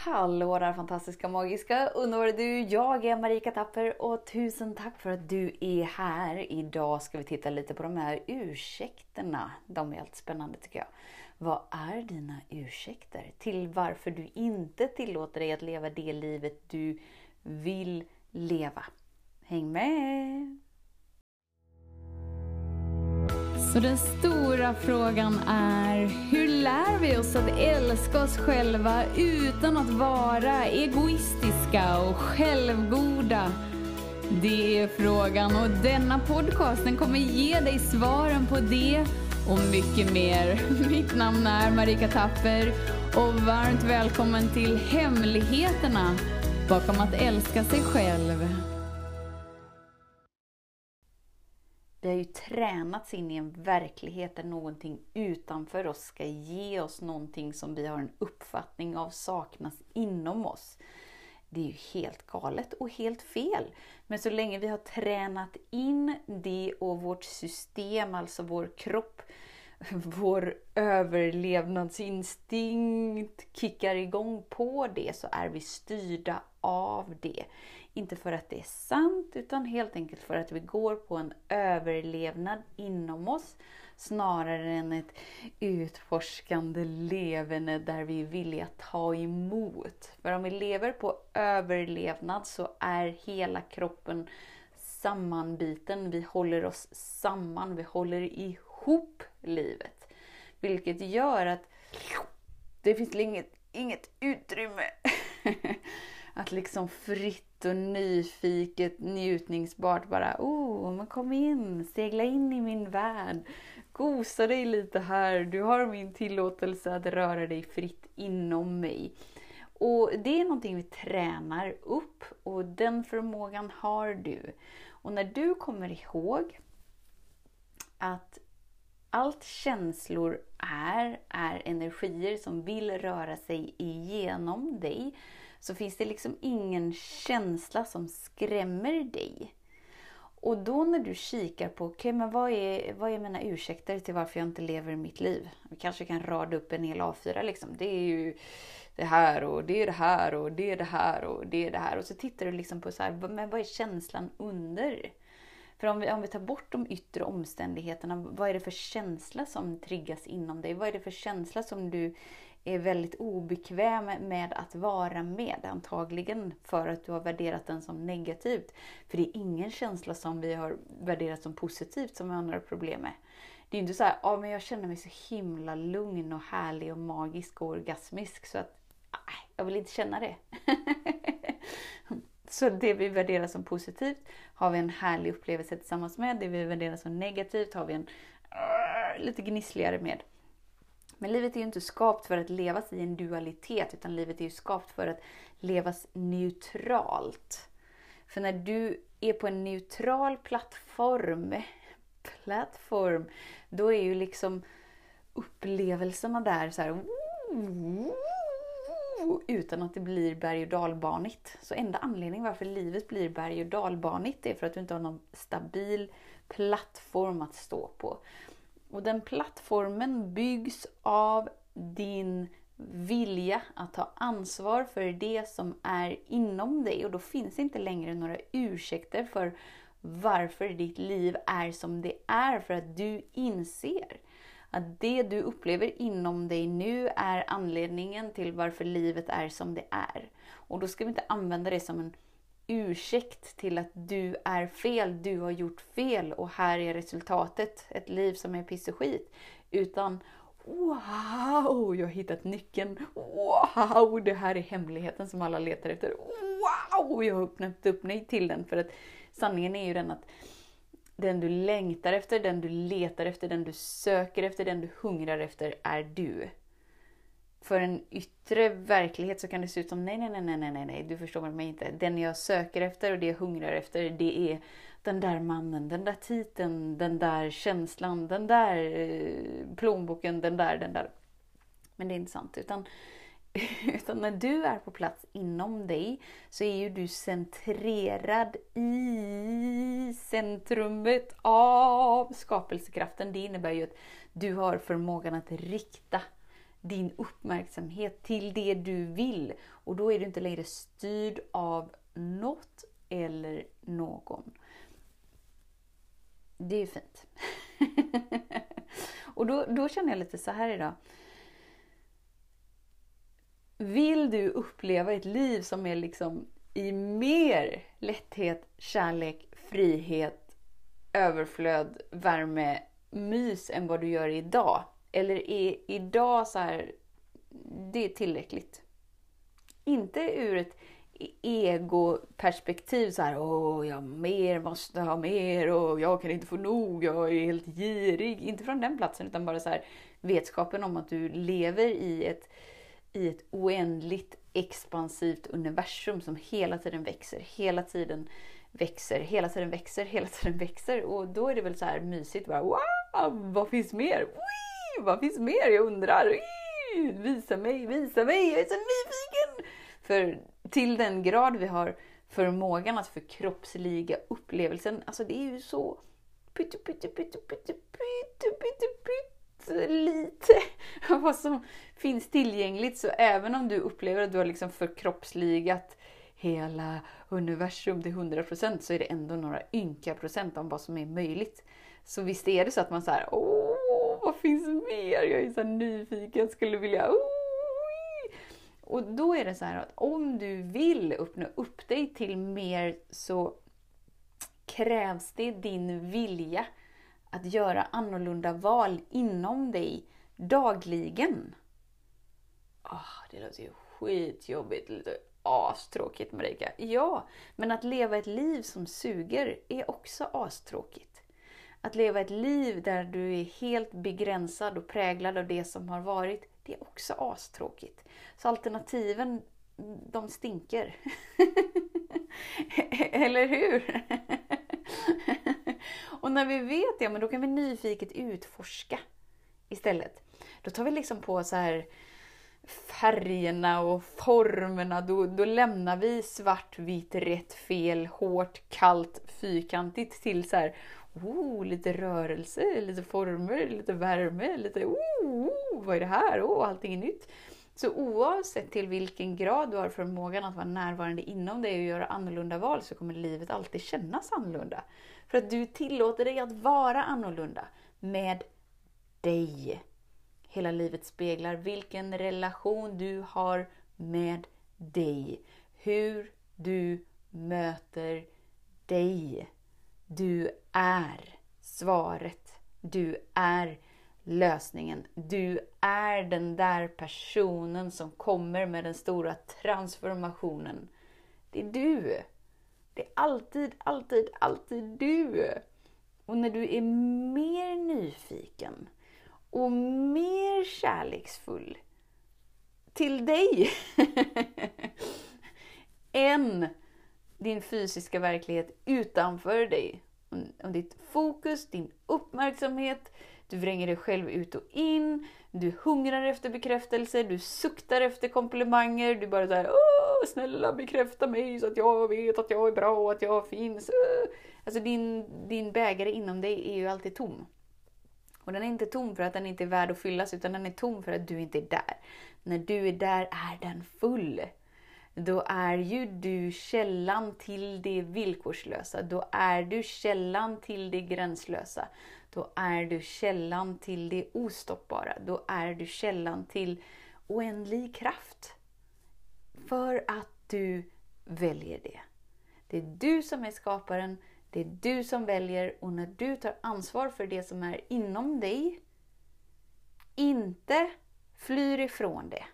Hallå där fantastiska, magiska, underbara du! Jag är Marika Tapper och tusen tack för att du är här. Idag ska vi titta lite på de här ursäkterna. De är helt spännande tycker jag. Vad är dina ursäkter till varför du inte tillåter dig att leva det livet du vill leva? Häng med! Så den stora frågan är, hur lär vi oss att älska oss själva utan att vara egoistiska och självgoda? Det är frågan och denna podcast den kommer ge dig svaren på det och mycket mer. Mitt namn är Marika Tapper och varmt välkommen till Hemligheterna bakom att älska sig själv. Vi har ju tränats in i en verklighet där någonting utanför oss ska ge oss någonting som vi har en uppfattning av saknas inom oss. Det är ju helt galet och helt fel. Men så länge vi har tränat in det och vårt system, alltså vår kropp, vår överlevnadsinstinkt kickar igång på det så är vi styrda av det. Inte för att det är sant, utan helt enkelt för att vi går på en överlevnad inom oss snarare än ett utforskande levande där vi är villiga att ta emot. För om vi lever på överlevnad så är hela kroppen sammanbiten. Vi håller oss samman, vi håller ihop livet. Vilket gör att det finns inget, inget utrymme att liksom fritt och nyfiket, njutningsbart bara oh, men kom in, segla in i min värld. Gosa dig lite här, du har min tillåtelse att röra dig fritt inom mig. Och det är någonting vi tränar upp och den förmågan har du. Och när du kommer ihåg att allt känslor är, är energier som vill röra sig igenom dig så finns det liksom ingen känsla som skrämmer dig. Och då när du kikar på, okej okay, men vad är, vad är mina ursäkter till varför jag inte lever mitt liv? Vi kanske kan rada upp en hel A4 liksom. Det är ju det här och det är det här och det är det här och det är det här. Och så tittar du liksom på så här, men vad är känslan under? För om vi, om vi tar bort de yttre omständigheterna, vad är det för känsla som triggas inom dig? Vad är det för känsla som du är väldigt obekväm med att vara med. Antagligen för att du har värderat den som negativt. För det är ingen känsla som vi har värderat som positivt som vi har några problem med. Det är inte så här, ja men jag känner mig så himla lugn och härlig och magisk och orgasmisk så att nej, jag vill inte känna det. så det vi värderar som positivt har vi en härlig upplevelse tillsammans med. Det vi värderar som negativt har vi en uh, lite gnissligare med. Men livet är ju inte skapt för att levas i en dualitet, utan livet är ju skapt för att levas neutralt. För när du är på en neutral plattform, plattform, då är ju liksom upplevelserna där så här, utan att det blir berg och dalbanigt. Så enda anledningen varför livet blir berg och dalbanigt är för att du inte har någon stabil plattform att stå på. Och den plattformen byggs av din vilja att ta ansvar för det som är inom dig. Och då finns inte längre några ursäkter för varför ditt liv är som det är. För att du inser att det du upplever inom dig nu är anledningen till varför livet är som det är. Och då ska vi inte använda det som en ursäkt till att du är fel, du har gjort fel och här är resultatet, ett liv som är piss och skit. Utan wow, jag har hittat nyckeln. Wow, det här är hemligheten som alla letar efter. Wow, jag har öppnat upp mig till den. För att sanningen är ju den att den du längtar efter, den du letar efter, den du söker efter, den du hungrar efter är du för en yttre verklighet så kan det se ut som nej, nej, nej, nej, nej, nej, du förstår mig inte. Den jag söker efter och det jag hungrar efter, det är den där mannen, den där titeln, den där känslan, den där eh, plånboken, den där, den där. Men det är inte sant. Utan, utan när du är på plats inom dig så är ju du centrerad i centrumet av skapelsekraften. Det innebär ju att du har förmågan att rikta din uppmärksamhet till det du vill. Och då är du inte längre styrd av något eller någon. Det är fint. och då, då känner jag lite så här idag. Vill du uppleva ett liv som är liksom i mer lätthet, kärlek, frihet, överflöd, värme, mys än vad du gör idag? Eller är idag så här, det är tillräckligt? Inte ur ett e-, egoperspektiv så här, åh, jag mer måste ha mer och jag kan inte få nog, jag är helt girig. Inte från den platsen utan bara så här vetskapen om att du lever i ett, i ett oändligt expansivt universum som hela tiden växer, hela tiden växer, hela tiden växer, hela tiden växer. Och då är det väl så här mysigt bara, wow, vad finns mer? Wee, vad finns mer? Jag undrar. Visa mig, visa mig, jag är så nyfiken! För till den grad vi har förmågan att förkroppsliga upplevelsen, alltså det är ju så pytte, pytte, pytte, pytte, pytte, pytte, pytte lite av vad som finns tillgängligt. Så även om du upplever att du har liksom förkroppsligat hela universum till 100% så är det ändå några ynka procent om vad som är möjligt. Så visst är det så att man säger åh, vad finns mer? Jag är så nyfiken, skulle vilja, och då är det så här att om du vill öppna upp dig till mer så krävs det din vilja att göra annorlunda val inom dig dagligen. Oh, det låter ju skitjobbigt, lite astråkigt Marika. Ja, men att leva ett liv som suger är också astråkigt. Att leva ett liv där du är helt begränsad och präglad av det som har varit, det är också astråkigt. Så alternativen, de stinker. Eller hur? och när vi vet det, men då kan vi nyfiket utforska istället. Då tar vi liksom på så här färgerna och formerna. Då, då lämnar vi svart, vitt, rätt, fel, hårt, kallt, fyrkantigt till så här, oh, lite rörelse, lite former, lite värme, lite oh, oh vad är det här? Oh, allting är nytt. Så oavsett till vilken grad du har förmågan att vara närvarande inom dig och göra annorlunda val så kommer livet alltid kännas annorlunda. För att du tillåter dig att vara annorlunda med dig. Hela livet speglar vilken relation du har med dig. Hur du möter dig. Du är svaret. Du är lösningen. Du är den där personen som kommer med den stora transformationen. Det är du. Det är alltid, alltid, alltid du. Och när du är mer nyfiken och mer kärleksfull till dig än din fysiska verklighet utanför dig. Om ditt fokus, din uppmärksamhet, du vränger dig själv ut och in, du hungrar efter bekräftelse, du suktar efter komplimanger, du bara såhär Åh, snälla bekräfta mig så att jag vet att jag är bra och att jag finns. Alltså din, din bägare inom dig är ju alltid tom. Och den är inte tom för att den inte är värd att fyllas, utan den är tom för att du inte är där. När du är där är den full. Då är ju du källan till det villkorslösa. Då är du källan till det gränslösa då är du källan till det ostoppbara. Då är du källan till oändlig kraft. För att du väljer det. Det är du som är skaparen, det är du som väljer och när du tar ansvar för det som är inom dig, inte flyr ifrån det,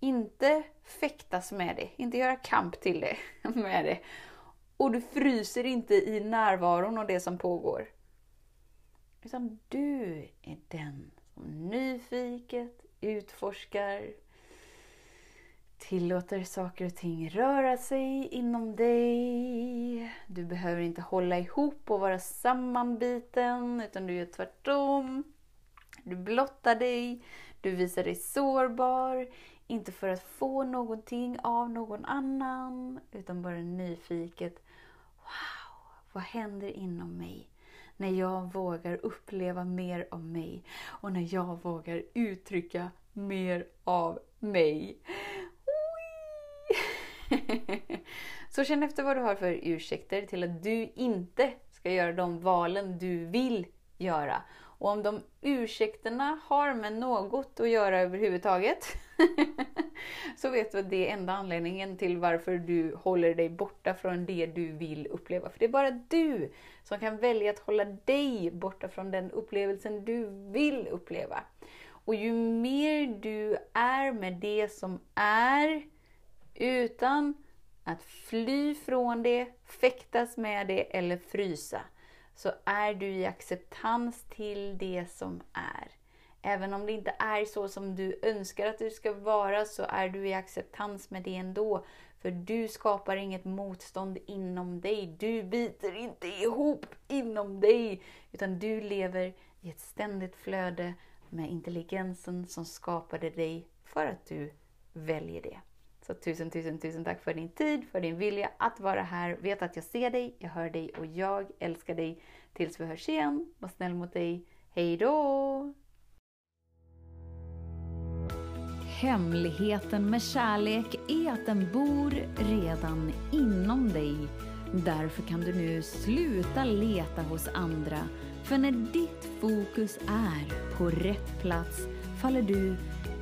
inte fäktas med det, inte göra kamp till det med det. Och du fryser inte i närvaron av det som pågår. Utan du är den som nyfiket utforskar, tillåter saker och ting röra sig inom dig. Du behöver inte hålla ihop och vara sammanbiten, utan du gör tvärtom. Du blottar dig, du visar dig sårbar, inte för att få någonting av någon annan, utan bara nyfiket. Wow, vad händer inom mig? när jag vågar uppleva mer av mig och när jag vågar uttrycka mer av mig. Så känn efter vad du har för ursäkter till att du inte ska göra de valen du vill göra. Och om de ursäkterna har med något att göra överhuvudtaget, så vet du att det är enda anledningen till varför du håller dig borta från det du vill uppleva. För det är bara du som kan välja att hålla dig borta från den upplevelsen du vill uppleva. Och ju mer du är med det som är, utan att fly från det, fäktas med det eller frysa, så är du i acceptans till det som är. Även om det inte är så som du önskar att du ska vara så är du i acceptans med det ändå. För du skapar inget motstånd inom dig. Du biter inte ihop inom dig. Utan du lever i ett ständigt flöde med intelligensen som skapade dig för att du väljer det. Så tusen, tusen, tusen tack för din tid, för din vilja att vara här. Vet att jag ser dig, jag hör dig och jag älskar dig. Tills vi hörs igen, var snäll mot dig. Hej då! Hemligheten med kärlek är att den bor redan inom dig. Därför kan du nu sluta leta hos andra. För när ditt fokus är på rätt plats faller du